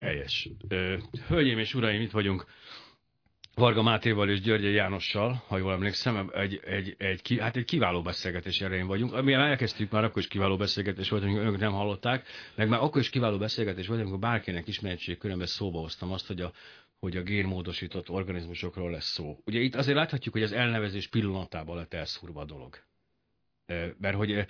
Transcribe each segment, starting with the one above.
Helyes. Hölgyeim és uraim, itt vagyunk Varga Mátéval és Györgye Jánossal, ha jól emlékszem, egy, egy, egy, hát egy kiváló beszélgetés erején vagyunk. Mi elkezdtük, már akkor is kiváló beszélgetés volt, amikor önök nem hallották, meg már akkor is kiváló beszélgetés volt, amikor bárkinek ismeretség körülbelül szóba hoztam azt, hogy a, hogy a génmódosított organizmusokról lesz szó. Ugye itt azért láthatjuk, hogy az elnevezés pillanatában lett elszúrva a dolog. Mert hogy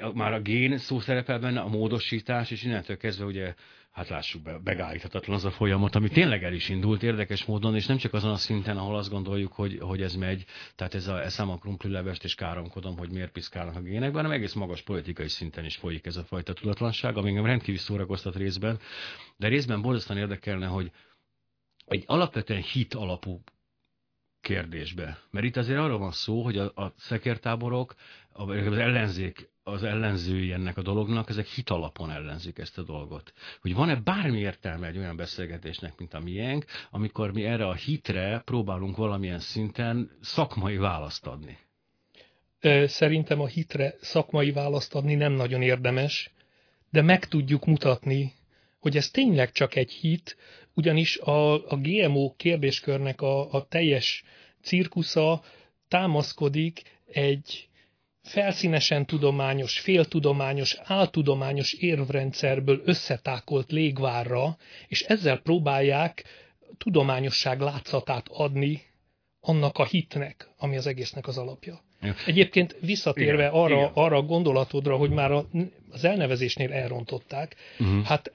a, már a gén szó szerepel benne, a módosítás, és innentől kezdve ugye hát lássuk be, megállíthatatlan az a folyamat, ami tényleg el is indult érdekes módon, és nem csak azon a szinten, ahol azt gondoljuk, hogy, hogy ez megy, tehát ez a, eszem a krumplilevest, és káromkodom, hogy miért piszkálnak a gének, hanem egész magas politikai szinten is folyik ez a fajta tudatlanság, ami engem rendkívül szórakoztat részben, de részben borzasztóan érdekelne, hogy egy alapvetően hit alapú kérdésbe. Mert itt azért arról van szó, hogy a, a szekertáborok, az ellenzék az ellenzői ennek a dolognak, ezek hitalapon ellenzik ezt a dolgot. Hogy van-e bármi értelme egy olyan beszélgetésnek, mint a miénk, amikor mi erre a hitre próbálunk valamilyen szinten szakmai választ adni? Szerintem a hitre szakmai választ adni nem nagyon érdemes, de meg tudjuk mutatni, hogy ez tényleg csak egy hit, ugyanis a, a GMO kérdéskörnek a, a teljes cirkusza támaszkodik egy felszínesen tudományos, féltudományos, áltudományos érvrendszerből összetákolt légvárra, és ezzel próbálják tudományosság látszatát adni annak a hitnek, ami az egésznek az alapja. Ja. Egyébként visszatérve igen, arra, igen. arra a gondolatodra, hogy már az elnevezésnél elrontották, uh-huh. hát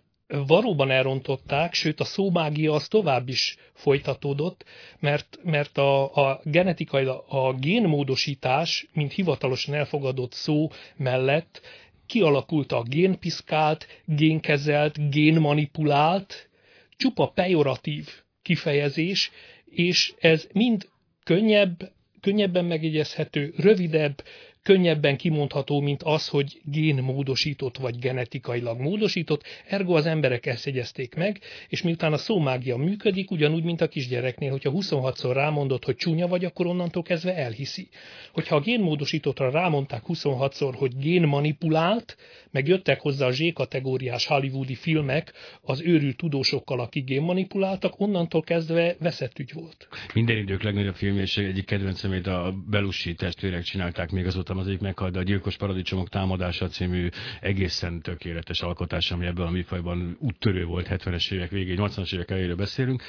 valóban elrontották, sőt a szómágia az tovább is folytatódott, mert, mert a, a genetikai, a génmódosítás, mint hivatalosan elfogadott szó mellett kialakult a génpiszkált, génkezelt, génmanipulált, csupa pejoratív kifejezés, és ez mind könnyebb, könnyebben megjegyezhető, rövidebb, könnyebben kimondható, mint az, hogy génmódosított vagy genetikailag módosított, ergo az emberek ezt jegyezték meg, és miután a szómágia működik, ugyanúgy, mint a kisgyereknél, hogyha 26-szor rámondott, hogy csúnya vagy, akkor onnantól kezdve elhiszi. Hogyha a génmódosítottra rámondták 26-szor, hogy génmanipulált, meg jöttek hozzá a Z-kategóriás hollywoodi filmek az őrült tudósokkal, akik génmanipuláltak, onnantól kezdve veszett ügy volt. Minden idők legnagyobb film, és egyik kedvencemét a Belushi testvérek csinálták még azóta hallottam, az egyik meghalt, a Gyilkos Paradicsomok támadása című egészen tökéletes alkotás, ami ebből a műfajban úttörő volt 70-es évek végén, 80-as évek elejéről beszélünk,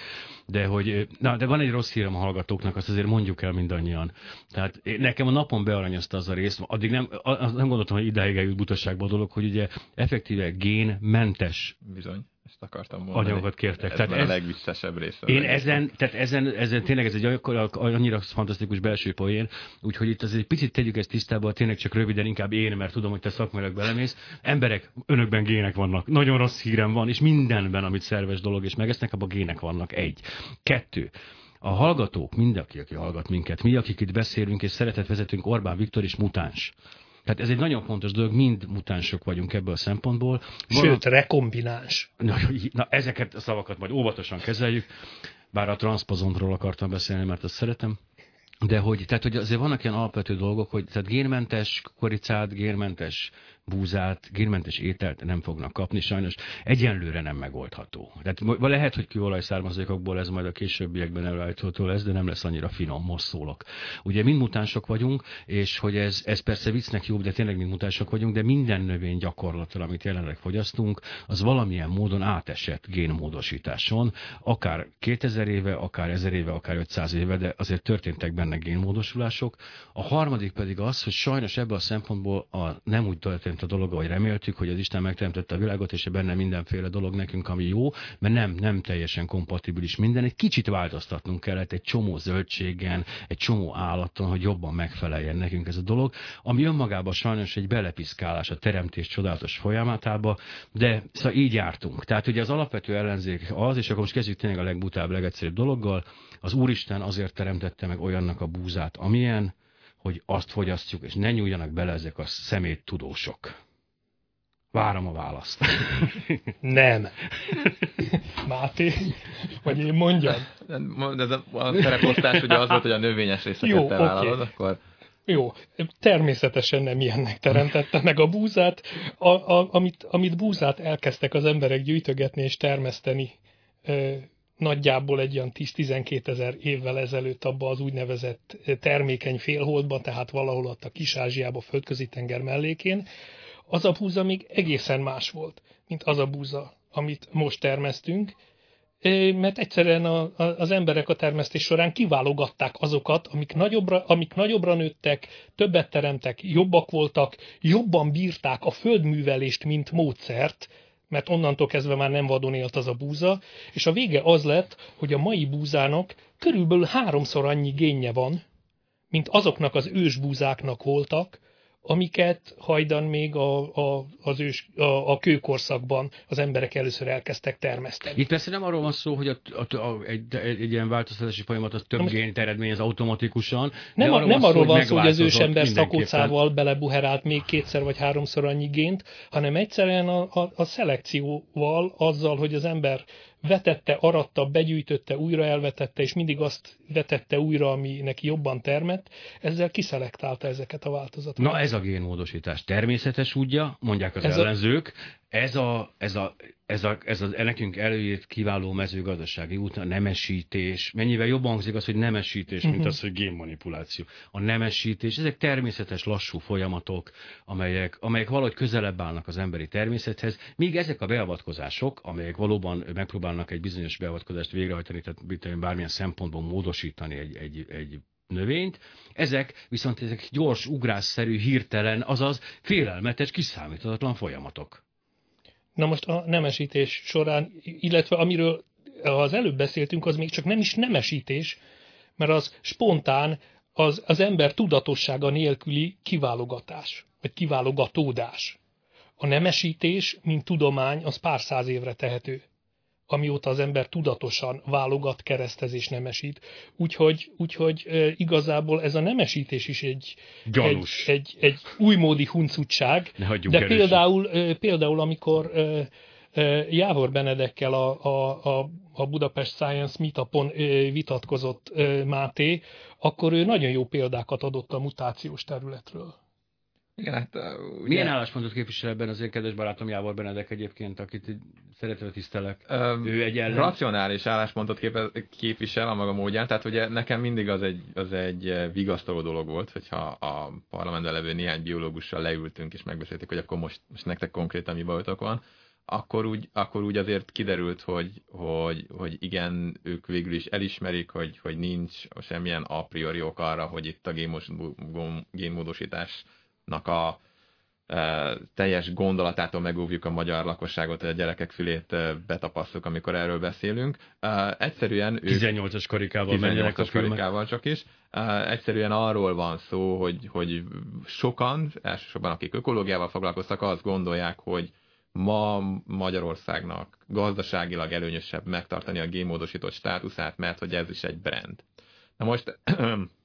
de hogy, na, de van egy rossz hírem a hallgatóknak, azt azért mondjuk el mindannyian. Tehát nekem a napon bearanyozta az a rész, addig nem, nem gondoltam, hogy idáig eljut butaságba a dolog, hogy ugye effektíve génmentes Bizony ezt akartam mondani. Anyagokat kértek. Ez tehát ez, a legvisszesebb része. Én ezen, tehát ezen, ezen tényleg ez egy annyira fantasztikus belső poén, úgyhogy itt azért egy picit tegyük ezt tisztába, tényleg csak röviden, inkább én, mert tudom, hogy te szakmailag belemész. Emberek, önökben gének vannak. Nagyon rossz hírem van, és mindenben, amit szerves dolog, és megesznek, abban gének vannak. Egy. Kettő a hallgatók, mindenki, aki hallgat minket, mi, akik itt beszélünk és szeretet vezetünk, Orbán Viktor is mutáns. Tehát ez egy nagyon fontos dolog, mind mutánsok vagyunk ebből a szempontból. Sőt, rekombináns. Na, na, ezeket a szavakat majd óvatosan kezeljük, bár a transpozontról akartam beszélni, mert azt szeretem. De hogy, tehát, hogy azért vannak ilyen alapvető dolgok, hogy tehát génmentes koricát, génmentes búzát, génmentes ételt nem fognak kapni, sajnos egyenlőre nem megoldható. Tehát lehet, hogy kőolaj származékokból ez majd a későbbiekben előállítható lesz, de nem lesz annyira finom, most szólok. Ugye mind mutánsok vagyunk, és hogy ez, ez persze viccnek jobb, de tényleg mind mutánsok vagyunk, de minden növény gyakorlatilag, amit jelenleg fogyasztunk, az valamilyen módon átesett génmódosításon, akár 2000 éve, akár 1000 éve, akár 500 éve, de azért történtek benne génmódosulások. A harmadik pedig az, hogy sajnos ebből a szempontból a nem úgy történt történt a dolog, ahogy reméltük, hogy az Isten megteremtette a világot, és benne mindenféle dolog nekünk, ami jó, mert nem, nem teljesen kompatibilis minden. Egy kicsit változtatnunk kellett egy csomó zöldségen, egy csomó állaton, hogy jobban megfeleljen nekünk ez a dolog, ami önmagában sajnos egy belepiszkálás a teremtés csodálatos folyamatába, de szóval így jártunk. Tehát ugye az alapvető ellenzék az, és akkor most kezdjük tényleg a legbutább, legegyszerűbb dologgal, az Úristen azért teremtette meg olyannak a búzát, amilyen, hogy azt fogyasztjuk, és ne nyúljanak bele ezek a szemét tudósok. Várom a választ. Nem. Máté, vagy én mondjam. De a szereposztás ugye az volt, hogy a növényes részeket Jó, te vállalod, okay. akkor Jó, természetesen nem ilyennek teremtette meg a búzát, a, a, amit, amit búzát elkezdtek az emberek gyűjtögetni és termeszteni nagyjából egy olyan 10-12 ezer évvel ezelőtt abba az úgynevezett termékeny félholdba, tehát valahol ott a Kis-Ázsiába, földközi tenger mellékén, az a búza még egészen más volt, mint az a búza, amit most termesztünk, mert egyszerűen a, a, az emberek a termesztés során kiválogatták azokat, amik nagyobbra, amik nagyobbra nőttek, többet teremtek, jobbak voltak, jobban bírták a földművelést, mint módszert, mert onnantól kezdve már nem vadon élt az a búza, és a vége az lett, hogy a mai búzának körülbelül háromszor annyi génje van, mint azoknak az ősbúzáknak voltak, amiket hajdan még a, a, az ős, a, a kőkorszakban az emberek először elkezdtek termeszteni. Itt persze nem arról van szó, hogy a, a, a, egy, egy, egy ilyen változtatási folyamat az több Most gént eredményez automatikusan. Nem, a, nem arról van szó, hogy az ősember szakócával belebuherált még kétszer vagy háromszor annyi gént, hanem egyszerűen a, a, a szelekcióval, azzal, hogy az ember vetette, aratta, begyűjtötte, újra elvetette, és mindig azt vetette újra, ami neki jobban termett, ezzel kiszelektálta ezeket a változatokat. Na ez a génmódosítás természetes útja, mondják az ez ellenzők, ez a, ez a, ez a, ez a nekünk előírt kiváló mezőgazdasági út, a nemesítés, mennyivel jobban hangzik az, hogy nemesítés, mint uh-huh. az, hogy génmanipuláció. A nemesítés, ezek természetes, lassú folyamatok, amelyek, amelyek valahogy közelebb állnak az emberi természethez, míg ezek a beavatkozások, amelyek valóban megpróbálnak egy bizonyos beavatkozást végrehajtani, tehát bármilyen szempontból módosítani egy, egy, egy növényt, ezek viszont ezek gyors, ugrásszerű, hirtelen, azaz félelmetes, kiszámíthatatlan folyamatok. Na most a nemesítés során, illetve amiről az előbb beszéltünk, az még csak nem is nemesítés, mert az spontán, az, az ember tudatossága nélküli kiválogatás, vagy kiválogatódás. A nemesítés, mint tudomány, az pár száz évre tehető amióta az ember tudatosan válogat, keresztez és nemesít. Úgyhogy, úgyhogy igazából ez a nemesítés is egy, egy, egy, egy újmódi huncutság. De például, például, amikor Jávor Benedekkel a, a, a, a Budapest Science Meetupon vitatkozott Máté, akkor ő nagyon jó példákat adott a mutációs területről. Igen, hát, ugye... Milyen álláspontot képvisel ebben az én kedves barátom Jávor Benedek egyébként, akit szeretve tisztelek? Um, ő egy ellen... Racionális álláspontot képvisel a maga módján, tehát ugye nekem mindig az egy, az egy vigasztaló dolog volt, hogyha a parlamentben levő néhány biológussal leültünk és megbeszéltük, hogy akkor most, most nektek konkrétan mi bajotok van, akkor úgy, akkor úgy azért kiderült, hogy, hogy, hogy igen, ők végül is elismerik, hogy, hogy nincs semmilyen a priori ok arra, hogy itt a génmódosítás a e, teljes gondolatától megóvjuk a magyar lakosságot, a gyerekek fülét e, betapasszuk, amikor erről beszélünk. E, egyszerűen ők... 18-as karikával 18-as karikával csak is. Egyszerűen arról van szó, hogy, hogy sokan, elsősorban akik ökológiával foglalkoztak, azt gondolják, hogy ma Magyarországnak gazdaságilag előnyösebb megtartani a gémódosított státuszát, mert hogy ez is egy brand. Na most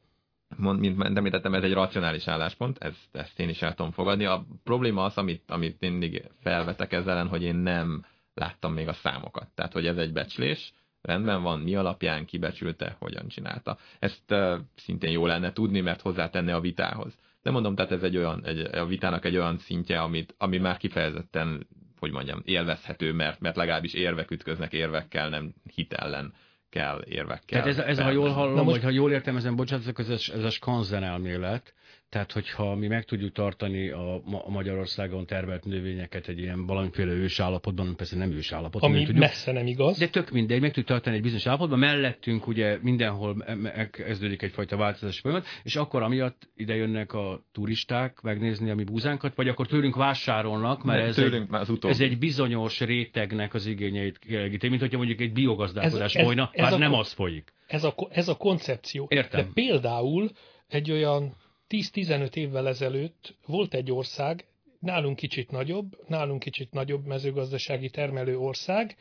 mond, mint említettem, ez egy racionális álláspont, ezt, ezt én is el tudom fogadni. A probléma az, amit, amit mindig felvetek ezzel ellen, hogy én nem láttam még a számokat. Tehát, hogy ez egy becslés, rendben van, mi alapján kibecsülte, hogyan csinálta. Ezt uh, szintén jó lenne tudni, mert hozzátenne a vitához. De mondom, tehát ez egy olyan, egy, a vitának egy olyan szintje, amit, ami már kifejezetten, hogy mondjam, élvezhető, mert, mert legalábbis érvek ütköznek érvekkel, nem hitellen kell érvekkel. Tehát ez, ez ha jól hallom, most... vagy ha jól értem, ezen bocsánat, ez, ez a skanzen elmélet, tehát, hogyha mi meg tudjuk tartani a, a Magyarországon tervelt növényeket egy ilyen valamiféle ősállapotban, persze nem ősállapotban. Ami tudjuk, messze nem igaz. De tök mindegy, meg tudjuk tartani egy bizonyos állapotban, mellettünk ugye mindenhol kezdődik egyfajta változás folyamat, és akkor amiatt ide jönnek a turisták megnézni a mi búzánkat, vagy akkor tőlünk vásárolnak, mert ez, egy, az ez egy bizonyos rétegnek az igényeit kielégíti, mint hogyha mondjuk egy biogazdálkodás ez, folyna, ez, ez bár a, nem az folyik. Ez a, ez a koncepció. Értem. De például egy olyan 10-15 évvel ezelőtt volt egy ország, nálunk kicsit nagyobb, nálunk kicsit nagyobb mezőgazdasági termelő ország,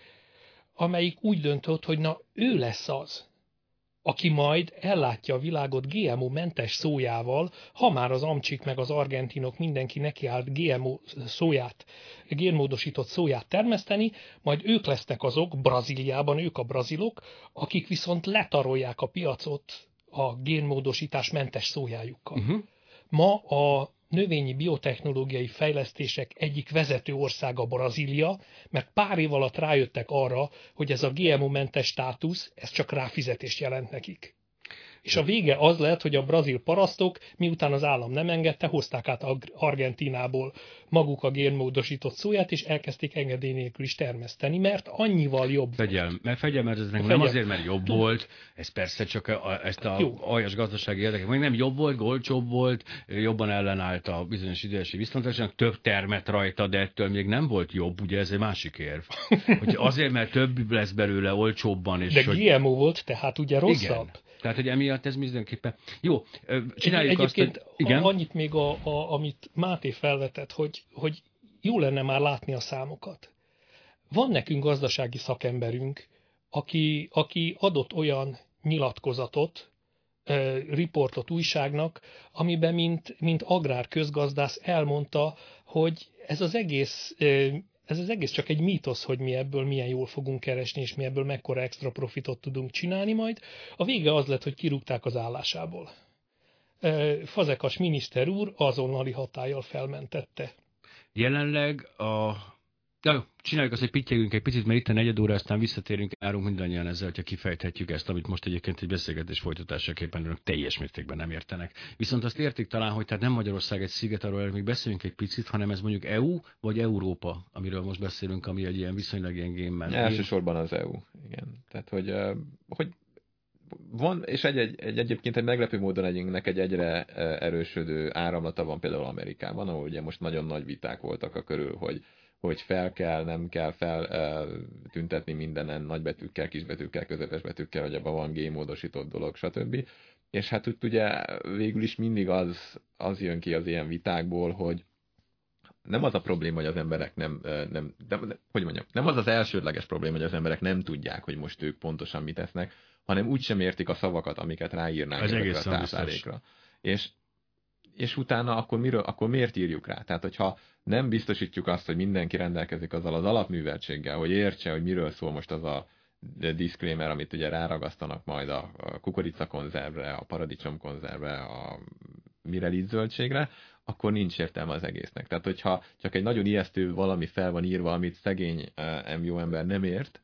amelyik úgy döntött, hogy na ő lesz az, aki majd ellátja a világot GMO-mentes szójával, ha már az amcsik meg az argentinok mindenki nekiállt GMO szóját, génmódosított szóját termeszteni, majd ők lesznek azok, Brazíliában ők a brazilok, akik viszont letarolják a piacot a génmódosítás mentes szójájukkal. Uh-huh. Ma a növényi biotechnológiai fejlesztések egyik vezető országa Brazília, mert pár év alatt rájöttek arra, hogy ez a GMO-mentes státusz, ez csak ráfizetést jelent nekik. És a vége az lett, hogy a brazil parasztok, miután az állam nem engedte, hozták át Argentinából maguk a génmódosított szóját, és elkezdték engedély nélkül is termeszteni, mert annyival jobb fegyel, volt. Mert fegyel, mert ez fegyel. nem azért, mert jobb volt, ez persze csak a, ezt a Jó. aljas gazdasági érdekek, még nem jobb volt, olcsóbb volt, jobban ellenállt a bizonyos idősi viszontlátásnak, több termet rajta, de ettől még nem volt jobb, ugye ez egy másik érv. Hogy azért, mert több lesz belőle olcsóbban. És de hogy... GMO volt, tehát ugye rosszabb. Igen. Tehát, hogy emiatt ez mindenképpen... Jó, csináljuk Egyébként azt, hogy... Igen? annyit még, a, a, amit Máté felvetett, hogy, hogy jó lenne már látni a számokat. Van nekünk gazdasági szakemberünk, aki, aki adott olyan nyilatkozatot, riportot újságnak, amiben mint, mint agrárközgazdász elmondta, hogy ez az egész ez az egész csak egy mítosz, hogy mi ebből milyen jól fogunk keresni, és mi ebből mekkora extra profitot tudunk csinálni majd. A vége az lett, hogy kirúgták az állásából. Fazekas miniszter úr azonnali hatállyal felmentette. Jelenleg a Na jó, csináljuk azt, hogy pittyegünk egy picit, mert itt a negyed óra, aztán visszatérünk, járunk mindannyian ezzel, hogyha kifejthetjük ezt, amit most egyébként egy beszélgetés folytatásaképpen önök teljes mértékben nem értenek. Viszont azt értik talán, hogy tehát nem Magyarország egy sziget, arról még beszélünk egy picit, hanem ez mondjuk EU vagy Európa, amiről most beszélünk, ami egy ilyen viszonylag ilyen gémmel. Elsősorban az EU, igen. Tehát, hogy, hogy van, és egy, egy, egy, egyébként egy meglepő módon együnknek egy egyre erősödő áramlata van például Amerikában, ahol ugye most nagyon nagy viták voltak a körül, hogy hogy fel kell, nem kell feltüntetni mindenen nagybetűkkel, kisbetűkkel, közepes betűkkel, hogy abban van gémódosított dolog, stb. És hát úgy ugye végül is mindig az, az jön ki az ilyen vitákból, hogy nem az a probléma, hogy az emberek nem, nem de, hogy mondjam, nem az az elsődleges probléma, hogy az emberek nem tudják, hogy most ők pontosan mit tesznek, hanem úgy sem értik a szavakat, amiket ráírnánk egész a táplálékra. És, és utána akkor, miről, akkor miért írjuk rá? Tehát, hogyha nem biztosítjuk azt, hogy mindenki rendelkezik azzal az alapműveltséggel, hogy értse, hogy miről szól most az a disclaimer, amit ugye ráragasztanak majd a kukoricakonzervre, a paradicsomkonzervre, a mirelic zöldségre, akkor nincs értelme az egésznek. Tehát, hogyha csak egy nagyon ijesztő valami fel van írva, amit szegény MJO ember nem ért,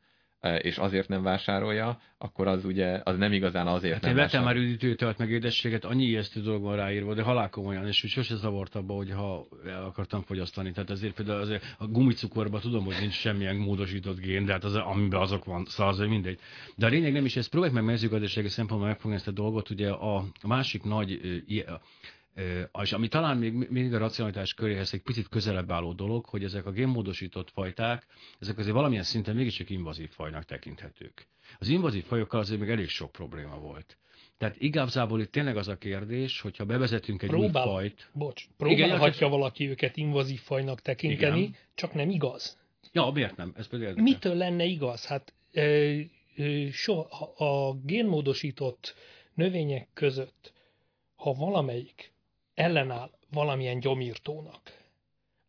és azért nem vásárolja, akkor az ugye az nem igazán azért hát nem vettem már üdítőtelt meg édességet, annyi ijesztő dolog van ráírva, de halálkomolyan, és úgy sose zavart abba, hogy ha el akartam fogyasztani. Tehát ezért például azért a gumicukorban tudom, hogy nincs semmilyen módosított gén, de hát az, amiben azok van, szóval az mindegy. De a lényeg nem is ez, próbáljuk meg mezőgazdasági szempontból megfogni ezt a dolgot, ugye a másik nagy és ami talán még mindig a racionalitás köréhez egy picit közelebb álló dolog, hogy ezek a génmódosított fajták, ezek azért valamilyen szinten mégiscsak invazív fajnak tekinthetők. Az invazív fajokkal azért még elég sok probléma volt. Tehát igazából itt tényleg az a kérdés, hogyha bevezetünk egy Próbál, új fajt... Bocs, próbálhatja valaki őket invazív fajnak tekinteni, igen. csak nem igaz. Ja, miért nem? Ez például Mitől lenne igaz? Hát ö, ö, so, a génmódosított növények között, ha valamelyik ellenáll valamilyen gyomírtónak,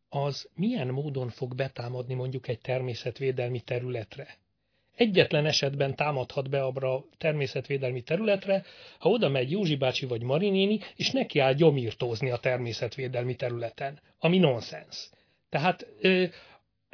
az milyen módon fog betámadni mondjuk egy természetvédelmi területre? Egyetlen esetben támadhat be abra a természetvédelmi területre, ha oda megy Józsi bácsi vagy Marinéni, és neki áll gyomírtózni a természetvédelmi területen, ami nonsens. Tehát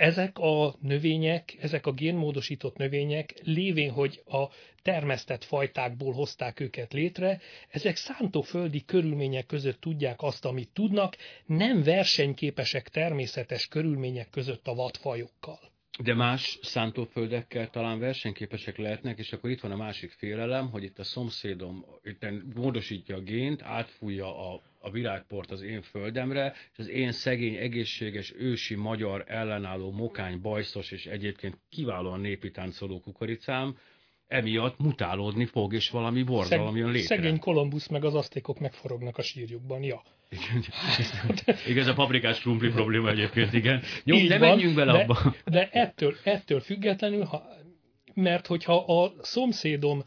ezek a növények, ezek a génmódosított növények lévén, hogy a termesztett fajtákból hozták őket létre, ezek szántóföldi körülmények között tudják azt, amit tudnak, nem versenyképesek természetes körülmények között a vadfajokkal. De más szántóföldekkel talán versenyképesek lehetnek, és akkor itt van a másik félelem, hogy itt a szomszédom itt módosítja a gént, átfújja a a virágport az én földemre, és az én szegény, egészséges, ősi, magyar, ellenálló, mokány, bajszos és egyébként kiválóan népi táncoló kukoricám emiatt mutálódni fog, és valami borzalom jön létre. Szegény Kolumbusz meg az asztékok megforognak a sírjukban, ja. Igen, ez a paprikás krumpli probléma egyébként, igen. Jó, Így ne van, menjünk bele de, abba. De ettől, ettől függetlenül, ha, mert hogyha a szomszédom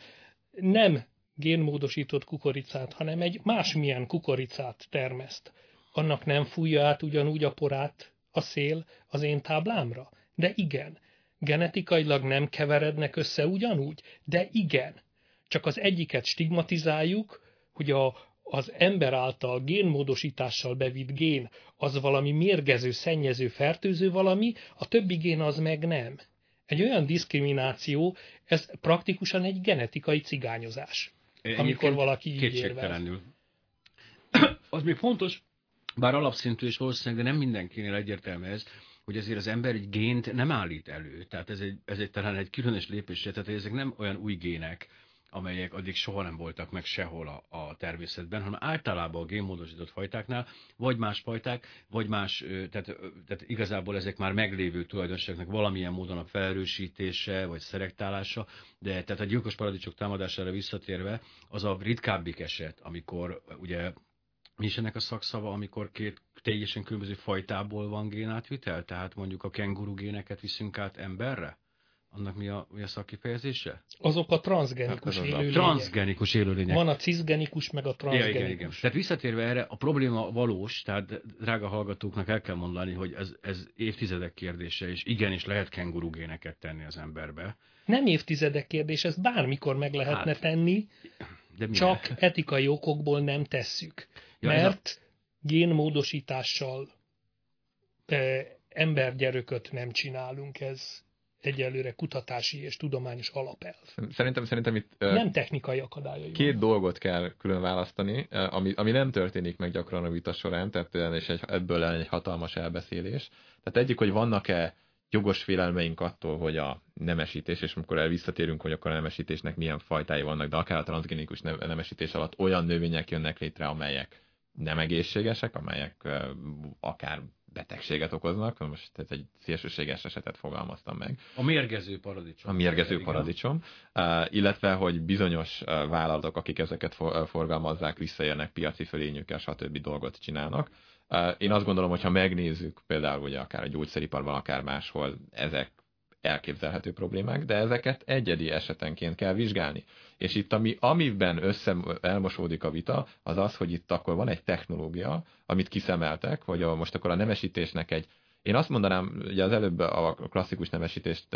nem génmódosított kukoricát, hanem egy másmilyen kukoricát termeszt, annak nem fújja át ugyanúgy a porát a szél az én táblámra? De igen. Genetikailag nem keverednek össze ugyanúgy? De igen. Csak az egyiket stigmatizáljuk, hogy a, az ember által génmódosítással bevitt gén az valami mérgező, szennyező, fertőző valami, a többi gén az meg nem. Egy olyan diszkrimináció, ez praktikusan egy genetikai cigányozás. Amikor valaki így kétségtelenül. Az még fontos, bár alapszintű és valószínűleg, de nem mindenkinél egyértelmű ez, hogy azért az ember egy gént nem állít elő. Tehát ez egy, ez egy talán egy különös lépés, tehát ezek nem olyan új gének, amelyek addig soha nem voltak meg sehol a, a természetben, hanem általában a génmódosított fajtáknál, vagy más fajták, vagy más, tehát, tehát igazából ezek már meglévő tulajdonságnak valamilyen módon a felerősítése, vagy szerektálása, de tehát a gyilkos paradicsok támadására visszatérve, az a ritkábbik eset, amikor ugye mi is ennek a szakszava, amikor két teljesen különböző fajtából van génátvitel? Tehát mondjuk a kenguru géneket viszünk át emberre? Annak mi a, mi a szakkifejezése? Azok a transgenikus hát élőlények. Transgenikus élőlények. Van a cisgenikus, meg a transgenikus. Ja, igen, igen. Tehát visszatérve erre, a probléma valós, tehát drága hallgatóknak el kell mondani, hogy ez, ez évtizedek kérdése, és igenis lehet kenguru géneket tenni az emberbe. Nem évtizedek kérdés, ezt bármikor meg lehetne hát, tenni, de csak etikai okokból nem tesszük. Ja, mert a... génmódosítással e, embergyerököt nem csinálunk, ez egyelőre kutatási és tudományos alapelv. Szerintem, szerintem itt nem technikai akadályai. Két van. dolgot kell külön választani, ami, ami nem történik meg gyakran a vita során, tehát és egy, ebből lenne egy hatalmas elbeszélés. Tehát egyik, hogy vannak-e jogos félelmeink attól, hogy a nemesítés, és amikor el visszatérünk, hogy akkor a nemesítésnek milyen fajtái vannak, de akár a transgenikus nemesítés alatt olyan növények jönnek létre, amelyek nem egészségesek, amelyek akár betegséget okoznak, most ez egy szélsőséges esetet fogalmaztam meg. A mérgező paradicsom. A mérgező paradicsom, illetve, hogy bizonyos vállalatok, akik ezeket for, forgalmazzák, visszaérnek piaci fölényükkel, stb. dolgot csinálnak. Én azt gondolom, hogy ha megnézzük például ugye akár a gyógyszeriparban, akár máshol, ezek elképzelhető problémák, de ezeket egyedi esetenként kell vizsgálni. És itt ami, amiben össze elmosódik a vita, az az, hogy itt akkor van egy technológia, amit kiszemeltek, hogy a, most akkor a nemesítésnek egy én azt mondanám, ugye az előbb a klasszikus nemesítést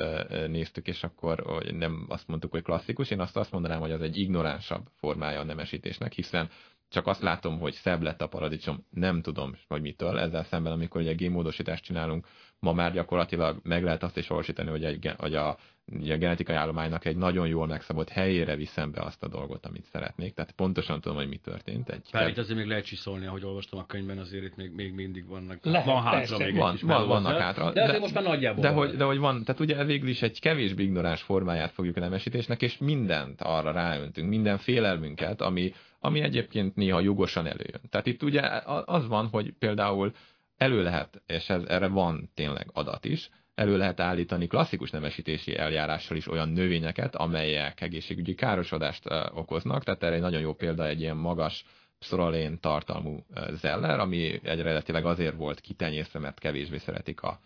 néztük, és akkor nem azt mondtuk, hogy klasszikus, én azt azt mondanám, hogy az egy ignoránsabb formája a nemesítésnek, hiszen csak azt látom, hogy szebb lett a paradicsom, nem tudom, hogy mitől. Ezzel szemben, amikor ugye génmódosítást csinálunk, ma már gyakorlatilag meg lehet azt is valósítani, hogy, egy, hogy a, a genetikai állománynak egy nagyon jól megszabott helyére viszem be azt a dolgot, amit szeretnék. Tehát pontosan tudom, hogy mi történt. Egy Bár itt azért még lehet csiszolni, ahogy olvastam a könyvben, azért itt még, még mindig vannak. Lehet, van hátra még van, egy van, vannak hátra. De, de most már nagyjából. De hogy, de hogy van, tehát ugye végül is egy kevésbé ignoráns formáját fogjuk a nemesítésnek, és mindent arra ráöntünk, minden félelmünket, ami, ami egyébként néha jogosan előjön. Tehát itt ugye az van, hogy például elő lehet, és ez, erre van tényleg adat is, elő lehet állítani klasszikus nemesítési eljárással is olyan növényeket, amelyek egészségügyi károsodást okoznak, tehát erre egy nagyon jó példa egy ilyen magas szoralén tartalmú zeller, ami egy relatíve azért volt kitenyészve, mert kevésbé szeretik a,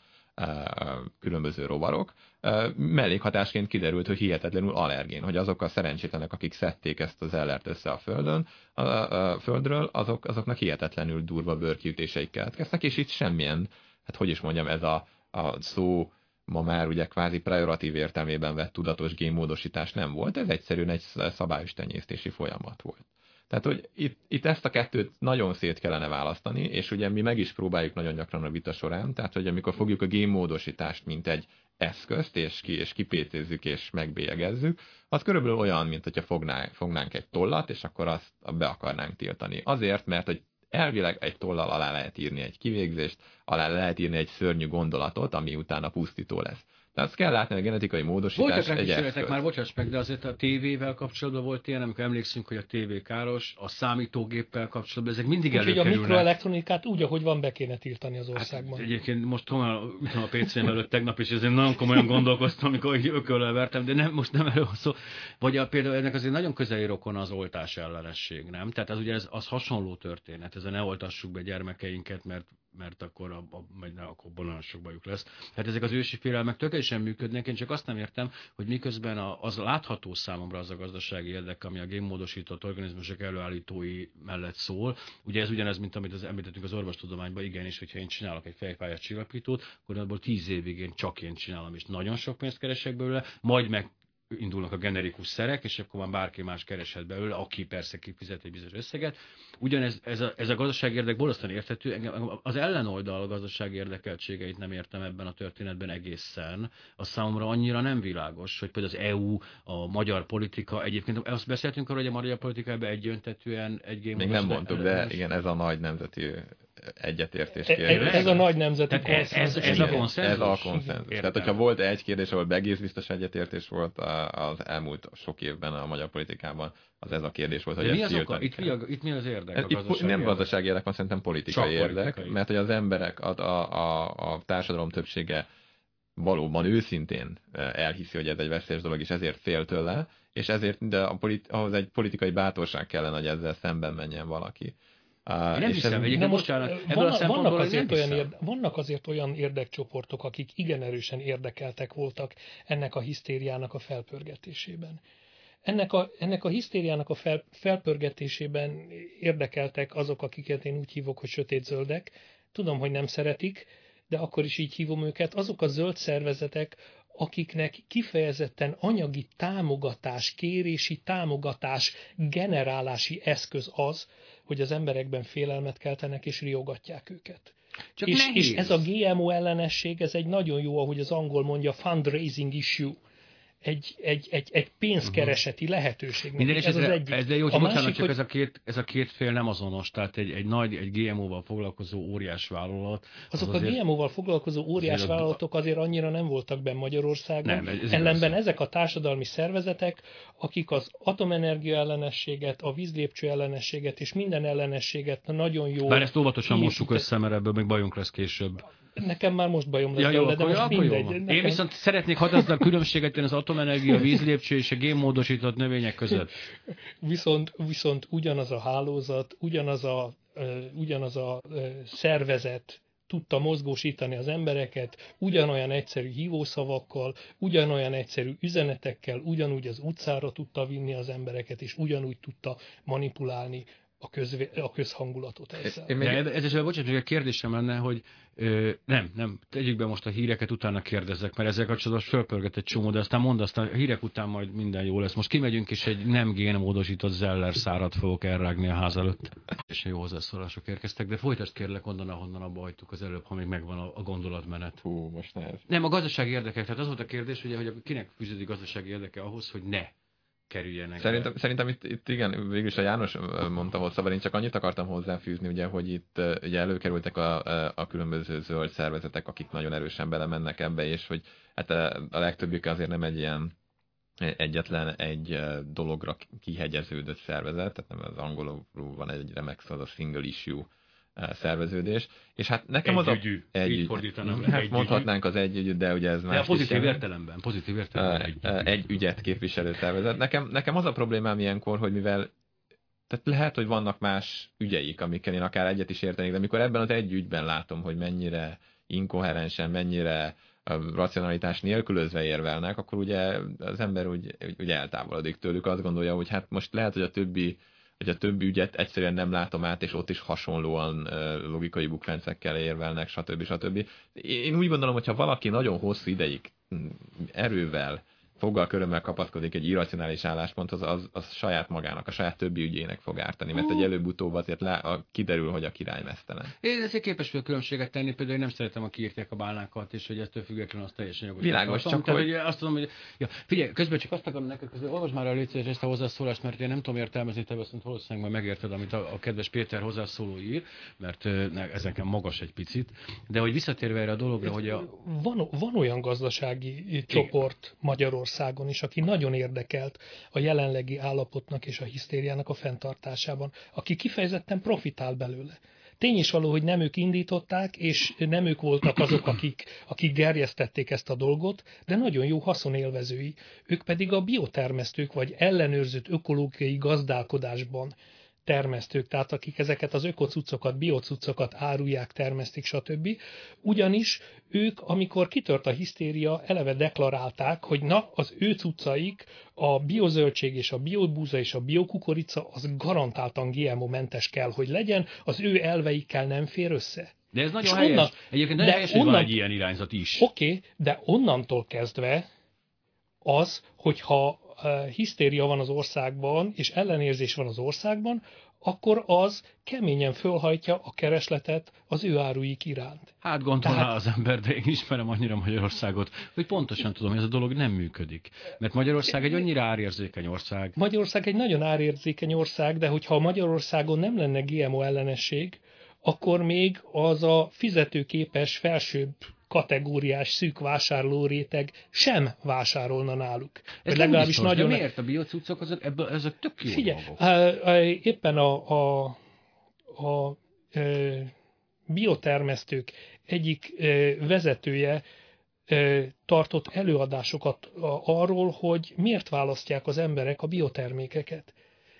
különböző rovarok. Mellékhatásként kiderült, hogy hihetetlenül allergén, hogy azok a szerencsétlenek, akik szedték ezt az ellert össze a földön, a, a földről, azok, azoknak hihetetlenül durva bőrkiütéseik keletkeztek, és itt semmilyen, hát hogy is mondjam, ez a, a szó ma már ugye kvázi pejoratív értelmében vett tudatos génmódosítás nem volt, ez egyszerűen egy szabályos tenyésztési folyamat volt. Tehát, hogy itt, itt ezt a kettőt nagyon szét kellene választani, és ugye mi meg is próbáljuk nagyon gyakran a vita során, tehát, hogy amikor fogjuk a génmódosítást, mint egy eszközt, és, ki, és kipécézzük, és megbélyegezzük, az körülbelül olyan, mint hogyha fognánk, fognánk egy tollat, és akkor azt be akarnánk tiltani. Azért, mert hogy elvileg egy tollal alá lehet írni egy kivégzést, alá lehet írni egy szörnyű gondolatot, ami utána pusztító lesz. Tehát azt kell látni, a genetikai módosítás Voltak egy eszköz. már, bocsáss meg, de azért a tévével kapcsolatban volt ilyen, amikor emlékszünk, hogy a tévé káros, a számítógéppel kapcsolatban, ezek mindig Úgyhogy a mikroelektronikát úgy, ahogy van, be kéne tiltani az hát országban. Hát, egyébként most a, a PC-m előtt tegnap, és ezért nagyon komolyan gondolkoztam, amikor így ököllel vertem, de nem, most nem erről szó. Vagy a, például ennek azért nagyon közeli rokon az oltás ellenesség, nem? Tehát az ugye ez, az hasonló történet, ez a ne oltassuk be gyermekeinket, mert mert akkor, a, a, majd ne, akkor sok bajuk lesz. Hát ezek az ősi félelmek tökéletesen működnek, én csak azt nem értem, hogy miközben a, az látható számomra az a gazdasági érdek, ami a génmódosított organizmusok előállítói mellett szól. Ugye ez ugyanez, mint amit az említettünk az orvostudományban, igenis, hogyha én csinálok egy fejfájás csillapítót, akkor abból tíz évig én csak én csinálom, és nagyon sok pénzt keresek belőle, majd meg indulnak a generikus szerek, és akkor már bárki más kereshet belőle, aki persze kifizet egy bizonyos összeget. Ugyanez ez a, ez a gazdasági érdek borzasztóan érthető, engem az ellenoldal a gazdasági érdekeltségeit nem értem ebben a történetben egészen. A számomra annyira nem világos, hogy például az EU, a magyar politika, egyébként azt beszéltünk arról, hogy a magyar politikában egyöntetően egy Még nem mondtuk, de igen, ez a nagy nemzeti egyetértés e- e- kérdés. Ez a nagy nemzeti ez, ez, ez a konszenzus? Ez a konszenzus. Tehát, hogyha volt egy kérdés, ahol egész biztos egyetértés volt az elmúlt sok évben a magyar politikában, az ez a kérdés volt, hogy mi az oka? Itt, mi a, itt mi az érdek? Ez, itt nem érdek? gazdasági érdek van, szerintem politikai Csak érdek, politikai. mert hogy az emberek, a, a, a, a társadalom többsége valóban őszintén elhiszi, hogy ez egy veszélyes dolog, és ezért fél tőle, és ezért de a politi- ahhoz egy politikai bátorság kellene, hogy ezzel szemben menjen valaki. Uh, nem hiszem, egyébként most vannak, vannak, azért olyan érde, vannak azért olyan érdekcsoportok, akik igen erősen érdekeltek voltak ennek a hisztériának a felpörgetésében. Ennek a, ennek a hisztériának a fel, felpörgetésében érdekeltek azok, akiket én úgy hívok, hogy sötétzöldek. Tudom, hogy nem szeretik, de akkor is így hívom őket. Azok a zöld szervezetek, akiknek kifejezetten anyagi támogatás, kérési támogatás, generálási eszköz az, hogy az emberekben félelmet keltenek és riogatják őket. Csak és, és ez a GMO ellenesség, ez egy nagyon jó, ahogy az angol mondja, fundraising issue egy, egy, egy, egy pénzkereseti uh-huh. lehetőség. Minden ez az egyik. Ez de jó, hogy a másik, csak hogy... ez, a két, ez a két fél nem azonos, tehát egy, egy nagy, egy GMO-val foglalkozó óriás vállalat. Azok az a azért, GMO-val foglalkozó óriás azért vállalatok azért annyira nem voltak benne Magyarországon. Nem, ez Ellenben igaz. ezek a társadalmi szervezetek, akik az atomenergia ellenességet, a vízlépcső ellenességet és minden ellenességet nagyon jó. Bár ezt óvatosan mossuk össze, mert ebből még bajunk lesz később. Nekem már most bajom lesz ja, jó, de most akkor mindegy. Nekem... Én viszont szeretnék határozni a különbséget az atomenergia, vízlépcső és a génmódosított növények között. Viszont, viszont ugyanaz a hálózat, ugyanaz a, uh, ugyanaz a uh, szervezet tudta mozgósítani az embereket, ugyanolyan egyszerű hívószavakkal, ugyanolyan egyszerű üzenetekkel, ugyanúgy az utcára tudta vinni az embereket, és ugyanúgy tudta manipulálni a, közvé, a közhangulatot ezzel. Én még... ez is, bocsánat, még egy kérdésem lenne, hogy ö, nem, nem, tegyük be most a híreket, utána kérdezek, mert ezzel kapcsolatban fölpörget egy csomó, de aztán mondd azt, a hírek után majd minden jó lesz. Most kimegyünk, és egy nem génmódosított zeller szárat fogok elrágni a ház előtt. És jó hozzászólások érkeztek, de folytasd kérlek onnan, ahonnan abba hagytuk az előbb, ha még megvan a, a gondolatmenet. Hú, most nehez. Nem, a gazdasági érdekek, tehát az volt a kérdés, ugye, hogy kinek fűződik gazdasági érdeke ahhoz, hogy ne kerüljenek. Szerintem, szerintem itt, itt igen, végülis a János mondta volt szabad, én csak annyit akartam hozzáfűzni, ugye, hogy itt ugye előkerültek a, a különböző zöld szervezetek, akik nagyon erősen belemennek ebbe, és hogy hát a, a legtöbbük azért nem egy ilyen egyetlen egy dologra kihegyeződött szervezet, tehát nem az angolul van egy remek szó, az a single issue szerveződés. És hát nekem az a... Egy így fordítanám. Hát mondhatnánk az egy ügyű, de ugye ez más. De pozitív értelemben, pozitív értelemben egy, egy, egy ügyet képviselő szervezet. Nekem, nekem az a problémám ilyenkor, hogy mivel tehát lehet, hogy vannak más ügyeik, amikkel én akár egyet is értenék, de amikor ebben az egy ügyben látom, hogy mennyire inkoherensen, mennyire racionalitás nélkülözve érvelnek, akkor ugye az ember úgy, úgy eltávolodik tőlük, azt gondolja, hogy hát most lehet, hogy a többi hogy a többi ügyet egyszerűen nem látom át, és ott is hasonlóan logikai bukfencekkel érvelnek, stb. stb. Én úgy gondolom, hogy ha valaki nagyon hosszú ideig mm, erővel foggal körömmel kapaszkodik egy irracionális állásponthoz, az, az saját magának, a saját többi ügyének fog ártani, mert egy előbb-utóbb azért le, a, kiderül, hogy a király mesztelen. Én ezért képes vagyok különbséget tenni, például én nem szeretem, a kiírták a bálnákat, és hogy ettől függetlenül az teljesen jogos. Világos, csak hogy... hogy... azt tudom, hogy ja, figyelj, közben csak azt akarom neked, hogy olvasd már a létszés ezt a hozzászólást, mert én nem tudom értelmezni, te viszont valószínűleg majd megérted, amit a, a kedves Péter hozzászóló ír, mert ne, ezeken magas egy picit, de hogy visszatérve erre a dologra, hogy a... Van, van olyan gazdasági csoport Magyarországon is, aki nagyon érdekelt a jelenlegi állapotnak és a hisztériának a fenntartásában, aki kifejezetten profitál belőle. Tény is való, hogy nem ők indították, és nem ők voltak azok, akik, akik gerjesztették ezt a dolgot, de nagyon jó haszonélvezői. Ők pedig a biotermesztők vagy ellenőrzött ökológiai gazdálkodásban termesztők, tehát akik ezeket az ökocucokat, biocucokat árulják, termesztik, stb. Ugyanis ők, amikor kitört a hisztéria, eleve deklarálták, hogy na, az ő cuccaik, a biozöldség és a biobúza és a biokukorica, az garantáltan GMO-mentes kell, hogy legyen, az ő elveikkel nem fér össze. De ez nagyon és helyes. Onnan, Egyébként nagyon helyes, hogy onnan, van egy ilyen irányzat is. Oké, okay, de onnantól kezdve az, hogyha hisztéria van az országban, és ellenérzés van az országban, akkor az keményen fölhajtja a keresletet az ő áruik iránt. Hát gondolná Tehát... az ember, de én ismerem annyira Magyarországot, hogy pontosan tudom, hogy ez a dolog nem működik. Mert Magyarország egy annyira árérzékeny ország. Magyarország egy nagyon árérzékeny ország, de hogyha Magyarországon nem lenne GMO ellenesség, akkor még az a fizetőképes felsőbb kategóriás szűk vásárlóréteg sem vásárolna náluk. Ez legalábbis biztos, nagyon... De miért a biocucok, azok, ebből, ezek tök jó Figyelj, dolgok. éppen a, a, a, a biotermesztők egyik vezetője tartott előadásokat arról, hogy miért választják az emberek a biotermékeket.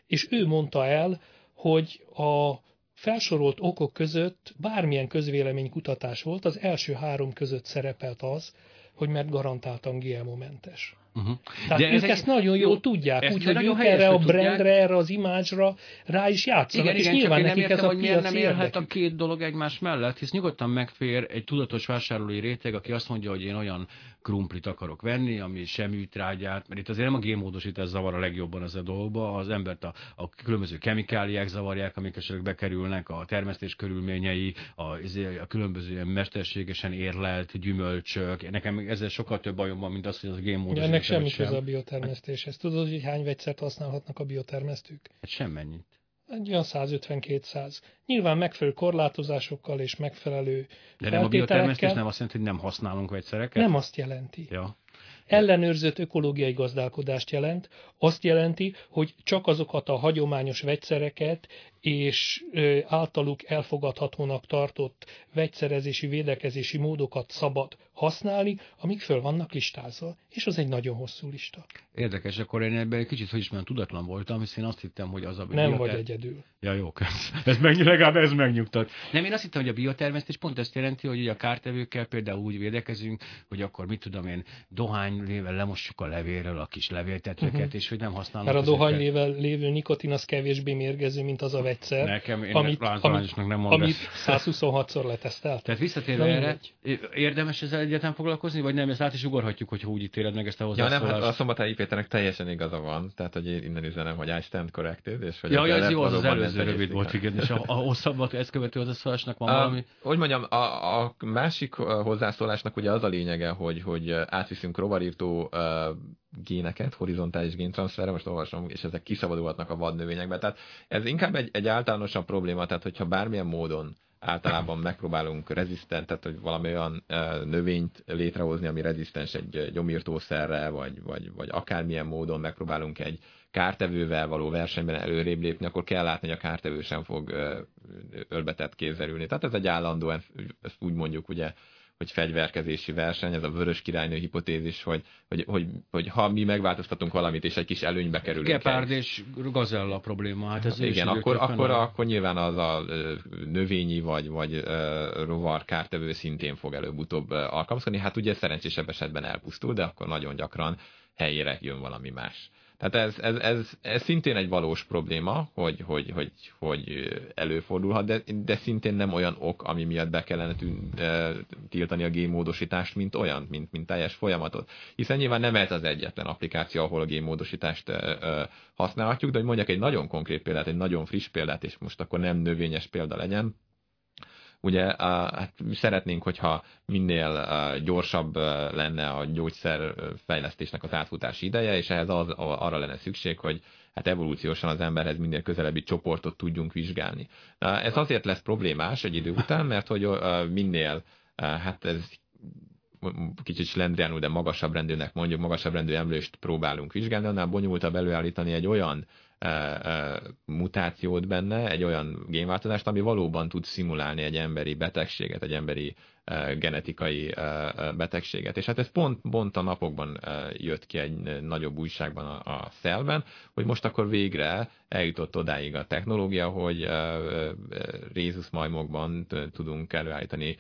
És ő mondta el, hogy a felsorolt okok között bármilyen közvéleménykutatás volt, az első három között szerepelt az, hogy mert garantáltan GMO-mentes. Uh-huh. Tehát De ők ez ezt nagyon jól tudják, úgyhogy ők erre a brandre, tudják. erre az imázsra rá is játszanak, igen, és igen, nyilván nekik értem, ez a hogy miért nem élhet a két dolog egymás mellett, hisz nyugodtan megfér egy tudatos vásárlói réteg, aki azt mondja, hogy én olyan krumplit akarok venni, ami sem műtrágyát, mert itt azért nem a génmódosítás zavar a legjobban az a dolgba, az embert a, a különböző kemikáliák zavarják, amik esetleg bekerülnek, a termesztés körülményei, a, a különböző mesterségesen érlelt gyümölcsök. Nekem ezzel sokkal több bajom van, mint az, hogy az a génmódosítás. Ennek semmi köze a biotermesztéshez. Tudod, hogy hány vegyszert használhatnak a biotermesztők? Hát semmennyit egy olyan 150-200. Nyilván megfelelő korlátozásokkal és megfelelő De nem a biotermesztés nem azt jelenti, hogy nem használunk vegyszereket? Nem azt jelenti. Ja. Ellenőrzött ökológiai gazdálkodást jelent. Azt jelenti, hogy csak azokat a hagyományos vegyszereket és általuk elfogadhatónak tartott vegyszerezési, védekezési módokat szabad használni, amik föl vannak listázva. És az egy nagyon hosszú lista. Érdekes, akkor én ebben egy kicsit, hogy is mondjam, tudatlan voltam, hiszen én azt hittem, hogy az a... Nem bioter... vagy egyedül. Ja, jó, ez meg, legalább ez megnyugtat. Nem, én azt hittem, hogy a biotermesztés pont ezt jelenti, hogy a kártevőkkel például úgy védekezünk, hogy akkor mit tudom én, dohánylével lemossuk a levélről a kis levéltetőket, uh-huh. és hogy nem használunk. Mert a dohánylével lévő nikotin az kevésbé mérgező, mint az a vegyszer. Nekem, én amit, amit, nem mondom. Amit 126-szor letesztelt. Tehát visszatérve erre, érdemes ezzel egyáltalán foglalkozni, vagy nem? Ezt át is ugorhatjuk, hogyha úgy ítéled meg ezt a hozzászólást. Ja, nem, hát a Szombathely Péternek teljesen igaza van, tehát hogy innen üzenem, hogy I stand corrected, és hogy ja, az, jó, az, az előző rövid volt, igen, és a, a hosszabbat ezt követő hozzászólásnak van a, valami. Hogy mondjam, a, a másik hozzászólásnak ugye az a lényege, hogy, hogy átviszünk rovarírtó uh, géneket, horizontális géntranszferre, most olvasom, és ezek kiszabadulhatnak a vadnövényekbe. Tehát ez inkább egy, egy általánosabb probléma, tehát hogyha bármilyen módon általában megpróbálunk rezisztent, tehát hogy valami olyan növényt létrehozni, ami rezisztens egy gyomírtószerre, vagy, vagy, vagy akármilyen módon megpróbálunk egy kártevővel való versenyben előrébb lépni, akkor kell látni, hogy a kártevő sem fog ölbetett kézzel ülni. Tehát ez egy állandó, ezt úgy mondjuk ugye hogy fegyverkezési verseny, ez a vörös királynő hipotézis, hogy, hogy, hogy, hogy ha mi megváltoztatunk valamit, és egy kis előnybe kerülünk. Gepárd és gazella probléma. Hát ez Igen, akkor, akkor, a... akkor nyilván az a növényi vagy, vagy rovar kártevő szintén fog előbb-utóbb alkalmazkodni. Hát ugye szerencsésebb esetben elpusztul, de akkor nagyon gyakran helyére jön valami más. Tehát ez, ez, ez, ez szintén egy valós probléma, hogy, hogy, hogy, hogy előfordulhat, de, de szintén nem olyan ok, ami miatt be kellene tűn, tiltani a génmódosítást, mint olyan, mint, mint teljes folyamatot. Hiszen nyilván nem ez az egyetlen applikáció, ahol a génmódosítást használhatjuk, de hogy mondjak egy nagyon konkrét példát, egy nagyon friss példát, és most akkor nem növényes példa legyen, Ugye hát szeretnénk, hogyha minél gyorsabb lenne a gyógyszerfejlesztésnek az átfutási ideje, és ehhez az, arra lenne szükség, hogy hát evolúciósan az emberhez minél közelebbi csoportot tudjunk vizsgálni. Ez azért lesz problémás egy idő után, mert hogy minél, hát ez kicsit slendriánul, de magasabb rendűnek mondjuk, magasabb rendű emlőst próbálunk vizsgálni, annál bonyolultabb előállítani egy olyan mutációt benne, egy olyan génváltozást, ami valóban tud szimulálni egy emberi betegséget, egy emberi genetikai betegséget. És hát ez pont, pont a napokban jött ki egy nagyobb újságban a, a szelben, hogy most akkor végre eljutott odáig a technológia, hogy rézuszmajmokban tudunk előállítani,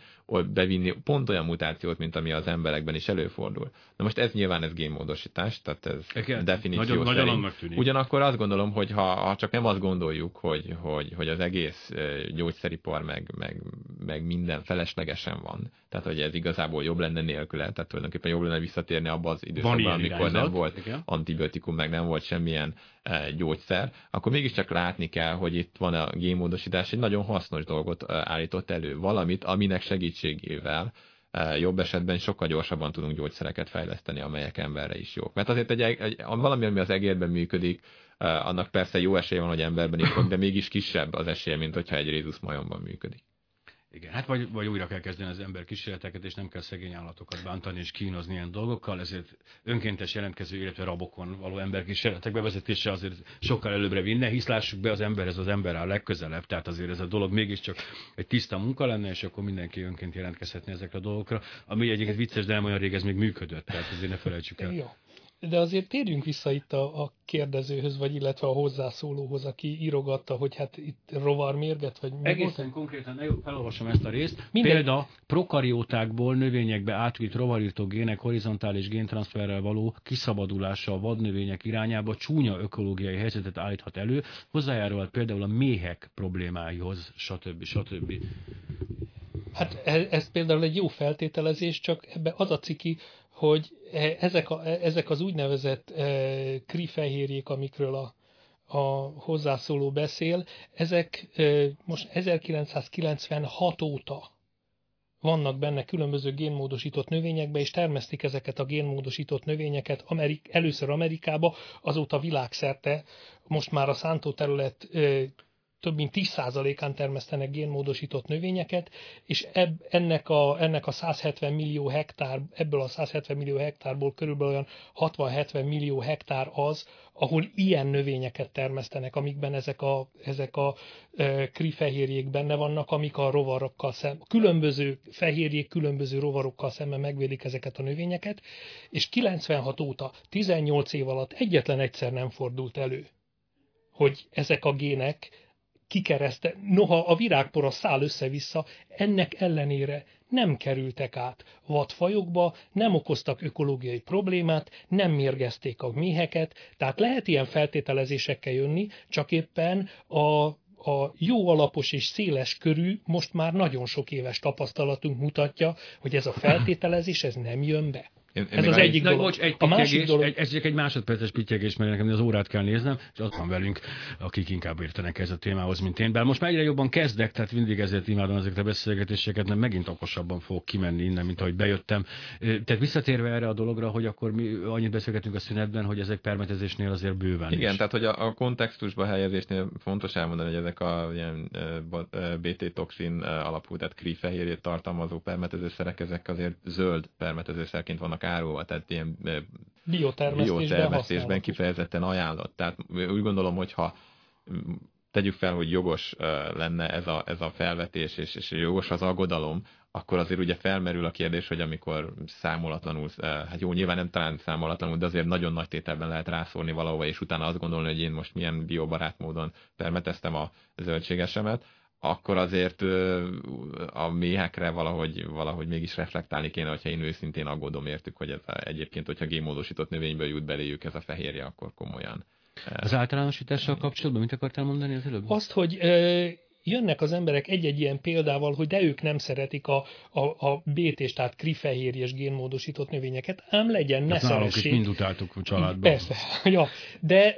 bevinni pont olyan mutációt, mint ami az emberekben is előfordul. Na most ez nyilván ez génmódosítás, tehát ez definíció nagyon, nagyon tűnik. Ugyanakkor azt gondolom, hogy ha, ha csak nem azt gondoljuk, hogy, hogy, hogy az egész gyógyszeripar meg, meg, meg minden feleslegesen van. Tehát, hogy ez igazából jobb lenne nélküle, tehát tulajdonképpen jobb lenne visszatérni abba az időszakban, amikor irányzat, nem volt igen. antibiotikum, meg nem volt semmilyen gyógyszer, akkor mégiscsak látni kell, hogy itt van a génmódosítás, egy nagyon hasznos dolgot állított elő. Valamit, aminek segítségével jobb esetben sokkal gyorsabban tudunk gyógyszereket fejleszteni, amelyek emberre is jók. Mert azért egy, egy, valami, ami az egérben működik, annak persze jó esélye van, hogy emberben is de mégis kisebb az esélye, mint hogyha egy rézus majomban működik. Igen, hát vagy, vagy újra kell kezdeni az ember kísérleteket, és nem kell szegény állatokat bántani és kínozni ilyen dolgokkal, ezért önkéntes jelentkező, illetve rabokon való emberkísérletek bevezetése azért sokkal előbbre vinne, hisz lássuk be, az ember ez az ember áll legközelebb, tehát azért ez a dolog mégiscsak egy tiszta munka lenne, és akkor mindenki önként jelentkezhetne ezekre a dolgokra, ami egyébként vicces, de nem olyan rég ez még működött, tehát azért ne felejtsük el. Jó. De azért térjünk vissza itt a, a kérdezőhöz, vagy illetve a hozzászólóhoz, aki írogatta, hogy hát itt rovar mérget, vagy mi Egészen volt? konkrétan felolvasom ezt a részt. Minden... Példa prokariótákból növényekbe átvitt rovarírtó gének horizontális géntranszferrel való kiszabadulása a vadnövények irányába csúnya ökológiai helyzetet állíthat elő, hozzájárulhat például a méhek problémáihoz, stb. stb. Hát e, ez például egy jó feltételezés, csak ebbe az a ciki, hogy e, ezek, a, e, ezek az úgynevezett e, krifehérjék, amikről a, a hozzászóló beszél, ezek e, most 1996 óta vannak benne különböző génmódosított növényekbe, és termesztik ezeket a génmódosított növényeket Amerik, először Amerikába, azóta világszerte, most már a szántóterület e, több mint 10%-án termesztenek génmódosított növényeket, és ebb, ennek, a, ennek a 170 millió hektár, ebből a 170 millió hektárból körülbelül olyan 60-70 millió hektár az, ahol ilyen növényeket termesztenek, amikben ezek a, ezek a e, krifehérjék benne vannak, amik a rovarokkal szemben, különböző fehérjék, különböző rovarokkal szemben megvédik ezeket a növényeket, és 96 óta, 18 év alatt egyetlen egyszer nem fordult elő, hogy ezek a gének kikereszte, noha a virágpora száll össze-vissza, ennek ellenére nem kerültek át vadfajokba, nem okoztak ökológiai problémát, nem mérgezték a méheket, tehát lehet ilyen feltételezésekkel jönni, csak éppen a a jó alapos és széles körű, most már nagyon sok éves tapasztalatunk mutatja, hogy ez a feltételezés ez nem jön be. Én, én ez az egyik dolog. Bocs, egy a másik dolog... Egy, ez csak egy másodperces pittyegés, mert nekem az órát kell néznem, és ott van velünk, akik inkább értenek ez a témához, mint én. Bár most már egyre jobban kezdek, tehát mindig ezért imádom ezeket a beszélgetéseket, mert megint okosabban fogok kimenni innen, mint ahogy bejöttem. Tehát visszatérve erre a dologra, hogy akkor mi annyit beszélgetünk a szünetben, hogy ezek permetezésnél azért bőven Igen, is. tehát hogy a, a kontextusba helyezésnél fontos elmondani, hogy ezek a ilyen BT-toxin alapú, tehát kri fehérjét tartalmazó permetezőszerek, ezek azért zöld permetezőszerként vannak vannak árulva, tehát ilyen biotermesztésben, biotermesztésben kifejezetten ajánlott. Tehát úgy gondolom, hogyha tegyük fel, hogy jogos lenne ez a, ez a felvetés, és, és jogos az aggodalom, akkor azért ugye felmerül a kérdés, hogy amikor számolatlanul, hát jó, nyilván nem talán számolatlanul, de azért nagyon nagy tételben lehet rászólni valahova, és utána azt gondolni, hogy én most milyen biobarát módon permeteztem a zöldségesemet, akkor azért a méhekre valahogy, valahogy mégis reflektálni kéne, hogyha én őszintén aggódom értük, hogy ez a, egyébként, hogyha gémódosított növényből jut beléjük ez a fehérje, akkor komolyan. Az általánosítással kapcsolatban mit akartál mondani az előbb? Azt, hogy jönnek az emberek egy-egy ilyen példával, hogy de ők nem szeretik a, a, a BT-s, tehát krifehérjes génmódosított növényeket, ám legyen, ne szeressék. mind utáltuk a családban. Persze, ja, de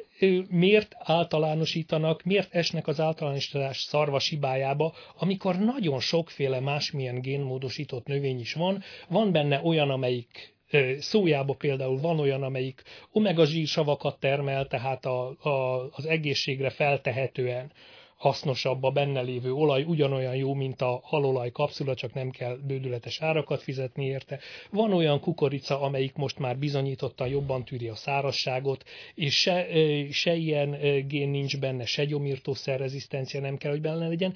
miért általánosítanak, miért esnek az általánosítás szarvas hibájába, amikor nagyon sokféle másmilyen génmódosított növény is van, van benne olyan, amelyik szójába például van olyan, amelyik omega zsírsavakat termel, tehát a, a, az egészségre feltehetően hasznosabb a benne lévő olaj, ugyanolyan jó, mint a halolaj kapszula, csak nem kell bődületes árakat fizetni érte. Van olyan kukorica, amelyik most már bizonyítottan jobban tűri a szárasságot, és se, se ilyen gén nincs benne, se gyomírtószer rezisztencia nem kell, hogy benne legyen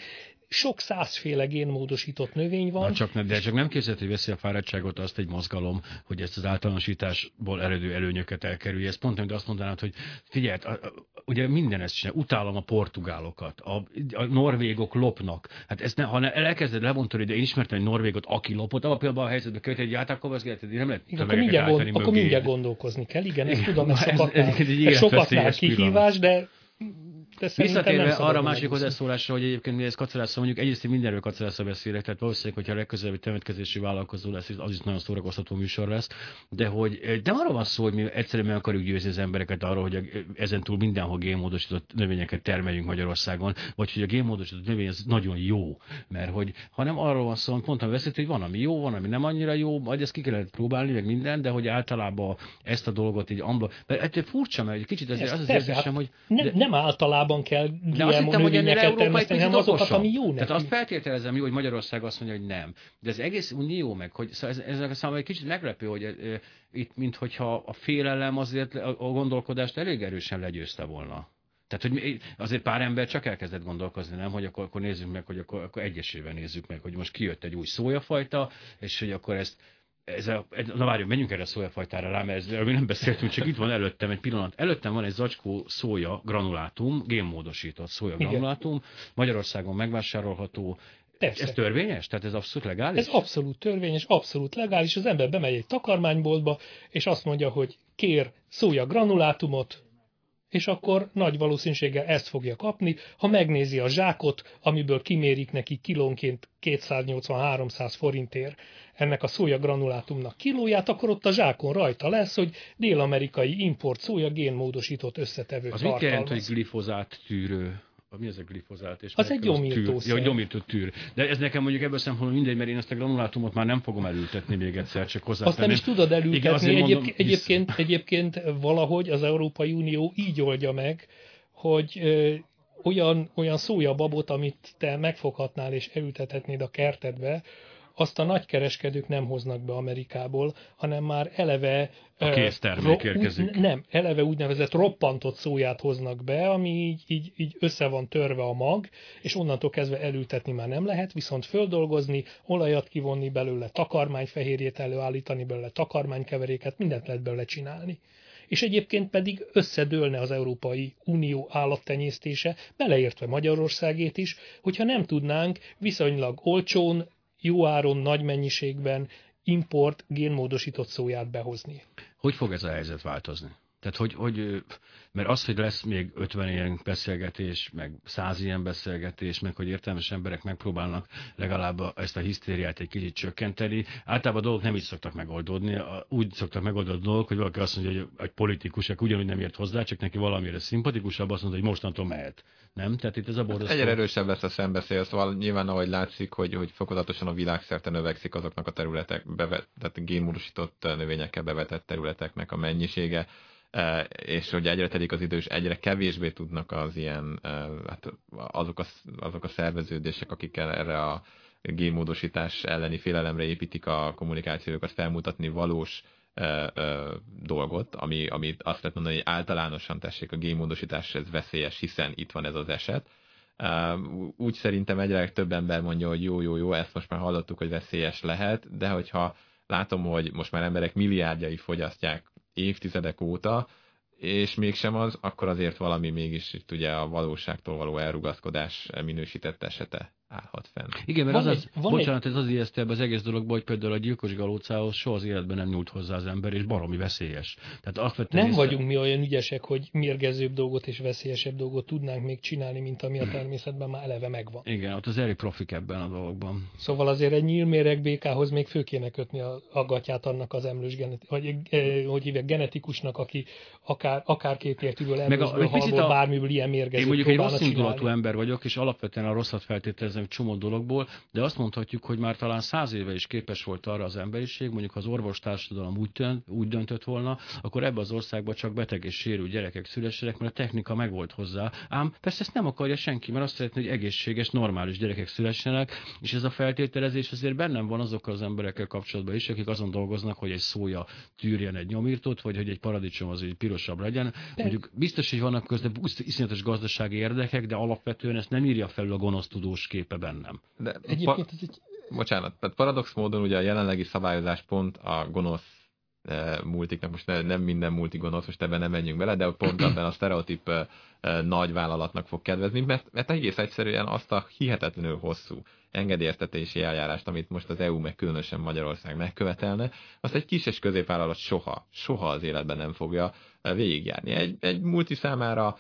sok százféle génmódosított növény van. Na csak ne, de csak nem képzelt, hogy veszi a fáradtságot azt egy mozgalom, hogy ezt az általánosításból eredő előnyöket elkerülje. Ez pont, hogy azt mondanád, hogy figyelj, ugye minden ezt csinál. Utálom a portugálokat, a, a norvégok lopnak. Hát ezt ne, ha ne, elkezded levontani, de én ismertem egy norvégot, aki lopott, abban például a helyzetben költ egy játákovazgéletet, nem lehet igen, akkor mindjárt, gond, akkor mindjárt gondolkozni kell. Igen, ezt tudom, ez, ez, ez, ez, ez sokaknál kihívás, de de Visszatérve arra a másik hozzászólásra, hogy egyébként mi ez kacarászra mondjuk, egyrészt én mindenről kacarászra beszélek, tehát valószínűleg, hogyha a legközelebbi temetkezési vállalkozó lesz, az is nagyon szórakoztató műsor lesz, de hogy de arra van szó, hogy mi egyszerűen meg akarjuk győzni az embereket arról, hogy ezen túl mindenhol génmódosított növényeket termeljünk Magyarországon, vagy hogy a génmódosított növény az nagyon jó, mert hogy hanem arról van szó, pont a veszély, hogy van, ami jó, van, ami nem annyira jó, vagy ezt ki kellett próbálni, meg minden, de hogy általában ezt a dolgot így amba, mert ettől furcsa, mert egy kicsit ez, az az érzésem, hogy... De, nem, nem általában kell GMO növényeket termeszteni, hanem azokat, ami jó neki. Tehát azt feltételezem jó, hogy Magyarország azt mondja, hogy nem. De az egész unió meg, hogy szóval ez, ez, ez számomra egy kicsit meglepő, hogy e, itt, minthogyha a félelem azért a, a gondolkodást elég erősen legyőzte volna. Tehát, hogy azért pár ember csak elkezdett gondolkozni, nem, hogy akkor, akkor nézzük meg, hogy akkor, akkor egyesével nézzük meg, hogy most kijött egy új szójafajta, és hogy akkor ezt ez a, na várjunk, menjünk erre a szójafajtára rá, mert erről nem beszéltünk, csak itt van előttem egy pillanat. Előttem van egy zacskó szója granulátum, génmódosított szója granulátum, Magyarországon megvásárolható, Persze. Ez törvényes? Tehát ez abszolút legális? Ez abszolút törvényes, abszolút legális. Az ember bemegy egy takarmányboltba, és azt mondja, hogy kér szója granulátumot, és akkor nagy valószínűséggel ezt fogja kapni. Ha megnézi a zsákot, amiből kimérik neki kilónként 280-300 forintért ennek a szója granulátumnak kilóját, akkor ott a zsákon rajta lesz, hogy dél-amerikai import szója génmódosított összetevő Az mit jelent, hogy glifozát tűrő? Mi az a glifozát? És az egy gyomírtószer. Ja, gyomírtó tűr. De ez nekem mondjuk ebből szempontból mindegy, mert én ezt a granulátumot már nem fogom elültetni még egyszer, csak hozzá. Azt nem is tudod elültetni. Igen, mondom, egyébként, egyébként valahogy az Európai Unió így oldja meg, hogy ö, olyan, olyan szójababot, amit te megfoghatnál és elültethetnéd a kertedbe, azt a nagykereskedők nem hoznak be Amerikából, hanem már eleve... A késztermék érkezik. Úgy, nem, eleve úgynevezett roppantott szóját hoznak be, ami így, így, így össze van törve a mag, és onnantól kezdve elültetni már nem lehet, viszont földolgozni, olajat kivonni belőle, takarmányfehérjét előállítani belőle, takarmánykeveréket, mindent lehet belőle csinálni és egyébként pedig összedőlne az Európai Unió állattenyésztése, beleértve Magyarországét is, hogyha nem tudnánk viszonylag olcsón, jó áron, nagy mennyiségben import génmódosított szóját behozni. Hogy fog ez a helyzet változni? Tehát, hogy, hogy, mert az, hogy lesz még 50 ilyen beszélgetés, meg 100 ilyen beszélgetés, meg hogy értelmes emberek megpróbálnak legalább ezt a hisztériát egy kicsit csökkenteni, általában a dolgok nem így szoktak megoldódni. Úgy szoktak megoldani a dolgok, hogy valaki azt mondja, hogy egy politikus, aki ugyanúgy nem ért hozzá, csak neki valamire szimpatikusabb, azt mondja, hogy mostantól mehet. Nem? Tehát itt ez a borzasztó. Egyre erősebb lesz a szembeszél, szóval nyilván ahogy látszik, hogy, hogy fokozatosan a világszerte növekszik azoknak a területek, bevet, tehát génmódosított növényekkel bevetett területeknek a mennyisége és hogy egyre telik az idő, és egyre kevésbé tudnak az ilyen, hát azok a, azok a szerveződések, akik erre a génmódosítás elleni félelemre építik a kommunikációjukat, felmutatni valós ö, ö, dolgot, ami, amit azt lehet mondani, hogy általánosan tessék a génmódosítás, ez veszélyes, hiszen itt van ez az eset. úgy szerintem egyre több ember mondja, hogy jó, jó, jó, ezt most már hallottuk, hogy veszélyes lehet, de hogyha látom, hogy most már emberek milliárdjai fogyasztják évtizedek óta, és mégsem az, akkor azért valami mégis itt ugye a valóságtól való elrugaszkodás minősített esete állhat fenn. Igen, mert van az, egy, az bocsánat, egy... ez az ijesztőbb az egész dologban, hogy például a gyilkos galócához soha az életben nem nyúlt hozzá az ember, és baromi veszélyes. Tehát azt nem észre... vagyunk mi olyan ügyesek, hogy mérgezőbb dolgot és veszélyesebb dolgot tudnánk még csinálni, mint ami a természetben már eleve megvan. Igen, ott az elég profik ebben a dologban. Szóval azért egy nyílméreg békához még fő kéne kötni a, a gatyát annak az emlős, geneti, vagy, eh, hogy hívják, genetikusnak, aki akár, akár két értiből, emlősből, halból, a... bármiből ilyen mérgezőt Én mondjuk egy rossz indulatú ember vagyok, és alapvetően a rosszat feltételezem egy csomó dologból, de azt mondhatjuk, hogy már talán száz éve is képes volt arra az emberiség, mondjuk ha az orvostársadalom úgy, dönt, úgy döntött volna, akkor ebbe az országba csak beteg és sérült gyerekek szülessenek, mert a technika megvolt hozzá. Ám persze ezt nem akarja senki, mert azt szeretné, hogy egészséges, normális gyerekek szülessenek, és ez a feltételezés azért bennem van azokkal az emberekkel kapcsolatban is, akik azon dolgoznak, hogy egy szója tűrjen egy nyomírtót, vagy hogy egy paradicsom az egy pirosabb legyen. Mondjuk biztos, hogy vannak közben iszonyatos gazdasági érdekek, de alapvetően ezt nem írja felül a gonosz tudós képe benne nem. De Egyébként ez egy... Bocsánat, tehát paradox módon ugye a jelenlegi szabályozás pont a gonosz e, multiknak, most ne, nem minden multi gonosz, most ebben nem menjünk bele, de pont ebben a sztereotíp e, e, nagy vállalatnak fog kedvezni, mert, mert egész egyszerűen azt a hihetetlenül hosszú engedélyeztetési eljárást, amit most az EU meg különösen Magyarország megkövetelne, azt egy kis és középvállalat soha, soha az életben nem fogja végigjárni. Egy, egy multi számára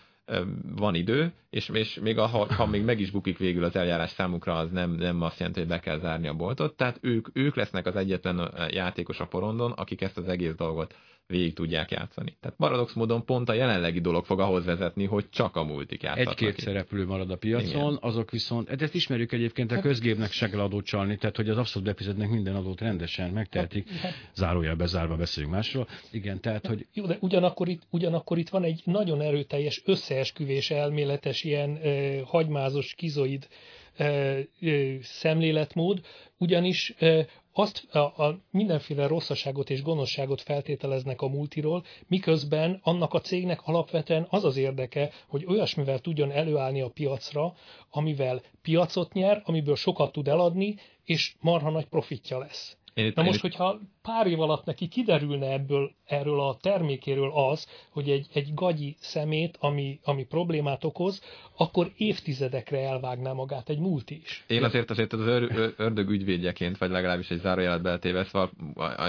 van idő, és, és még a, ha még meg is bukik végül az eljárás számukra, az nem, nem azt jelenti, hogy be kell zárni a boltot. Tehát ők, ők lesznek az egyetlen játékos a porondon, akik ezt az egész dolgot végig tudják játszani. Tehát paradox módon pont a jelenlegi dolog fog ahhoz vezetni, hogy csak a multik játszhatnak. Egy-két szereplő marad a piacon, Igen. azok viszont, ezt ismerjük egyébként, a hát- közgépnek se kell adót csalni, tehát hogy az abszolút befizetnek minden adót rendesen, megtehetik, hát, zárójel bezárva beszélünk másról. Igen, tehát, hogy... Jó, de ugyanakkor itt, ugyanakkor itt van egy nagyon erőteljes összeesküvés elméletes ilyen eh, hagymázos, kizoid eh, eh, szemléletmód, ugyanis eh, azt a, a mindenféle rosszaságot és gonoszságot feltételeznek a multiról, miközben annak a cégnek alapvetően az az érdeke, hogy olyasmivel tudjon előállni a piacra, amivel piacot nyer, amiből sokat tud eladni, és marha nagy profitja lesz. Én, Na most, hogyha pár év alatt neki kiderülne ebből, erről a termékéről az, hogy egy, egy gagyi szemét, ami, ami problémát okoz, akkor évtizedekre elvágná magát egy múlt is. Én azért azért az ör, ördög ügyvédjeként, vagy legalábbis egy zárójelet beltéve, szóval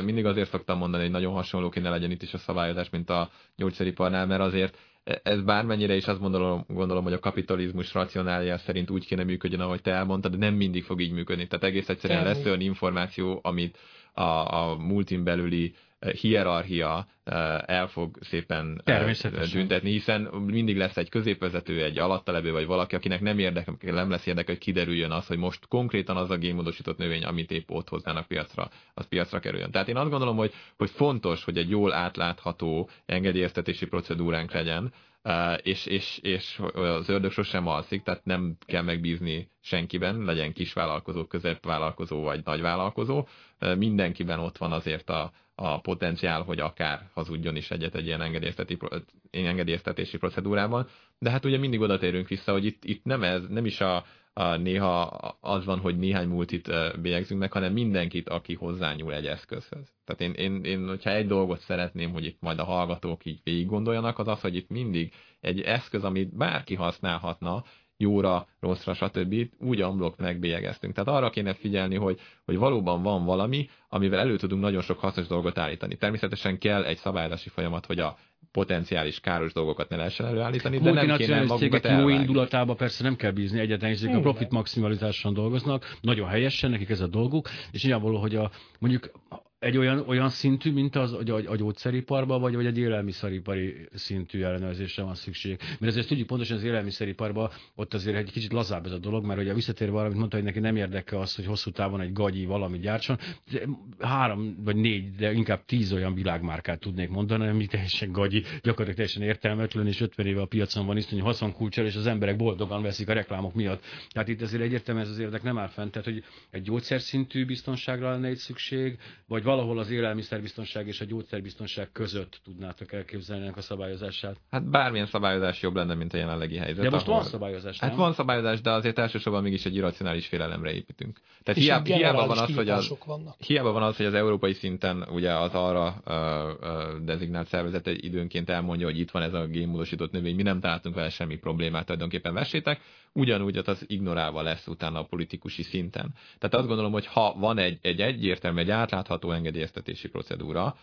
mindig azért szoktam mondani, hogy nagyon hasonló kéne legyen itt is a szabályozás, mint a gyógyszeriparnál, mert azért ez bármennyire is azt gondolom, gondolom, hogy a kapitalizmus racionália szerint úgy kéne működjön, ahogy te elmondtad, de nem mindig fog így működni. Tehát egész egyszerűen lesz olyan információ, amit a, a multin belüli hierarchia el fog szépen tüntetni, hiszen mindig lesz egy középvezető, egy alattalevő, vagy valaki, akinek nem, érdekel, nem lesz érdeke, hogy kiderüljön az, hogy most konkrétan az a génmódosított növény, amit épp ott hoznának piacra, az piacra kerüljön. Tehát én azt gondolom, hogy, hogy fontos, hogy egy jól átlátható engedélyeztetési procedúránk legyen, és, és, és az ördög sosem alszik, tehát nem kell megbízni senkiben, legyen kisvállalkozó, középvállalkozó vagy nagyvállalkozó, mindenkiben ott van azért a, a potenciál, hogy akár hazudjon is egyet egy ilyen engedélyeztetési procedúrában, de hát ugye mindig oda térünk vissza, hogy itt, itt nem, ez, nem is a, a, néha az van, hogy néhány multit bélyegzünk meg, hanem mindenkit, aki hozzányúl egy eszközhöz. Tehát én, én, én, hogyha egy dolgot szeretném, hogy itt majd a hallgatók így végig gondoljanak, az az, hogy itt mindig egy eszköz, amit bárki használhatna, jóra, rosszra, stb. úgy amblok megbélyegeztünk. Tehát arra kéne figyelni, hogy, hogy valóban van valami, amivel elő tudunk nagyon sok hasznos dolgot állítani. Természetesen kell egy szabályozási folyamat, hogy a potenciális káros dolgokat ne lehessen előállítani, de nem kéne magukat jó indulatába persze nem kell bízni egyetlen, hiszen a profit maximalizáson dolgoznak, nagyon helyesen, nekik ez a dolguk, és nyilvánvaló, hogy a, mondjuk egy olyan, olyan szintű, mint az a, a, gyógyszeriparban, vagy, vagy egy élelmiszeripari szintű ellenőrzésre van szükség. Mert ezért tudjuk pontosan az élelmiszeriparban, ott azért egy kicsit lazább ez a dolog, mert ugye visszatérve arra, amit mondta, hogy neki nem érdekel az, hogy hosszú távon egy gagyi valami gyártson. Három vagy négy, de inkább tíz olyan világmárkát tudnék mondani, ami teljesen gagyi, gyakorlatilag teljesen értelmetlen, és 50 éve a piacon van iszonyú haszonkulcsal, és az emberek boldogan veszik a reklámok miatt. Tehát itt azért egyértelműen ez az érdek nem áll fent. Tehát, hogy egy gyógyszer szintű biztonságra lenne egy szükség, vagy valahol az élelmiszerbiztonság és a gyógyszerbiztonság között tudnátok elképzelni ennek a szabályozását? Hát bármilyen szabályozás jobb lenne, mint a jelenlegi helyzet. De most ahol... van szabályozás, hát nem? Hát van szabályozás, de azért elsősorban mégis egy irracionális félelemre építünk. Tehát hiába, hiába, van az, hogy az, vannak. hiába van az, hogy az európai szinten ugye az arra uh, uh, designált szervezet egy időnként elmondja, hogy itt van ez a génmódosított növény, mi nem találtunk vele semmi problémát, tulajdonképpen vessétek, ugyanúgy az ignorálva lesz utána a politikusi szinten. Tehát azt gondolom, hogy ha van egy, egy egyértelmű, egy átlátható engedélyeztetési procedúra,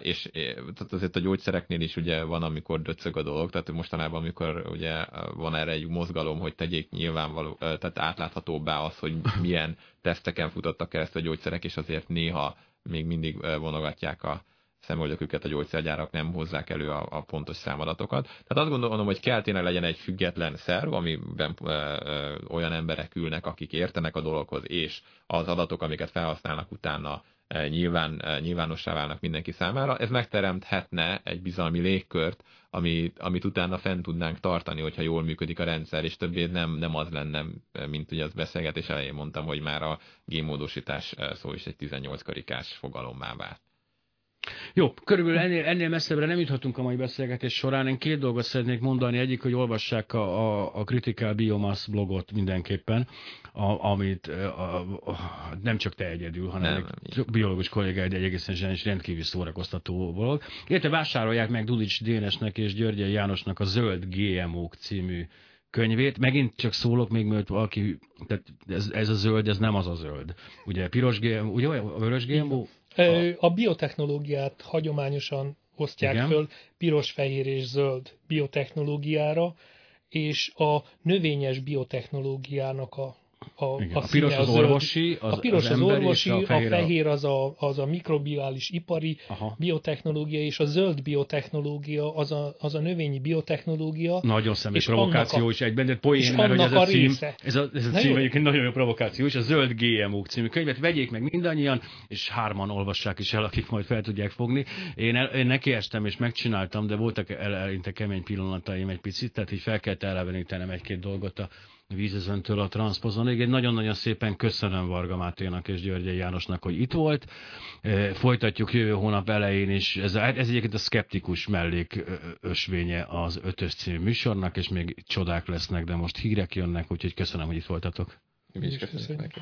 és tehát azért a gyógyszereknél is ugye van, amikor döcög a dolog, tehát mostanában, amikor ugye van erre egy mozgalom, hogy tegyék nyilvánvaló, tehát átláthatóbbá az, hogy milyen teszteken futottak keresztül a gyógyszerek, és azért néha még mindig vonogatják a, szemöldöküket a gyógyszergyárak nem hozzák elő a, a pontos számadatokat. Tehát azt gondolom, hogy kell tényleg legyen egy független szerv, amiben ö, ö, olyan emberek ülnek, akik értenek a dologhoz, és az adatok, amiket felhasználnak utána nyilván, nyilvánossá válnak mindenki számára. Ez megteremthetne egy bizalmi légkört, amit, amit utána fent tudnánk tartani, hogyha jól működik a rendszer, és többé nem, nem az lenne, mint ugye az beszélgetés elején mondtam, hogy már a génmódosítás szó is egy 18 karikás fogalommá vált. Jó, körülbelül ennél, ennél messzebbre nem juthatunk a mai beszélgetés során. Én két dolgot szeretnék mondani. Egyik, hogy olvassák a, a, a Critical Biomass blogot mindenképpen, a, amit a, a, nem csak te egyedül, hanem nem, egy biológus kollégáid egy egészen zsenis rendkívül szórakoztató blog. Érte vásárolják meg Dudics Dénesnek és Györgyel Jánosnak a Zöld GMO-k című könyvét. Megint csak szólok még, mert valaki, tehát ez, ez a zöld, ez nem az a zöld. Ugye piros GMO, ugye a vörös GMO? A biotechnológiát hagyományosan osztják Igen. föl piros, fehér és zöld biotechnológiára, és a növényes biotechnológiának a, a, Igen. a, A piros az orvosi, az, a piros az, az orvosi, és a fehér, a fehér az, a, az a mikrobiális ipari Aha. biotechnológia, és a zöld biotechnológia az a, az a növényi biotechnológia. Nagyon személy És provokáció a- is egyben, de és poén, mert hogy ez a a cím, része. ez a, ez a Na cím jó. egyébként nagyon jó provokáció is, a Zöld GMO című könyvet vegyék meg mindannyian, és hárman olvassák is el, akik majd fel tudják fogni. Én, el, én nekiestem és megcsináltam, de voltak el, eleinte kemény pillanataim egy picit, tehát így fel kellett elevenítenem egy-két dolgot a vízezöntől a transzpozonig. Én nagyon-nagyon szépen köszönöm Varga Máténak és Györgyi Jánosnak, hogy itt volt. Eh, Folytatjuk jövő hónap elején is. Ez, ez egyébként a szkeptikus mellék ösvénye az ötös című műsornak, és még csodák lesznek, de most hírek jönnek, úgyhogy köszönöm, hogy itt voltatok. Mi is köszönjük neki.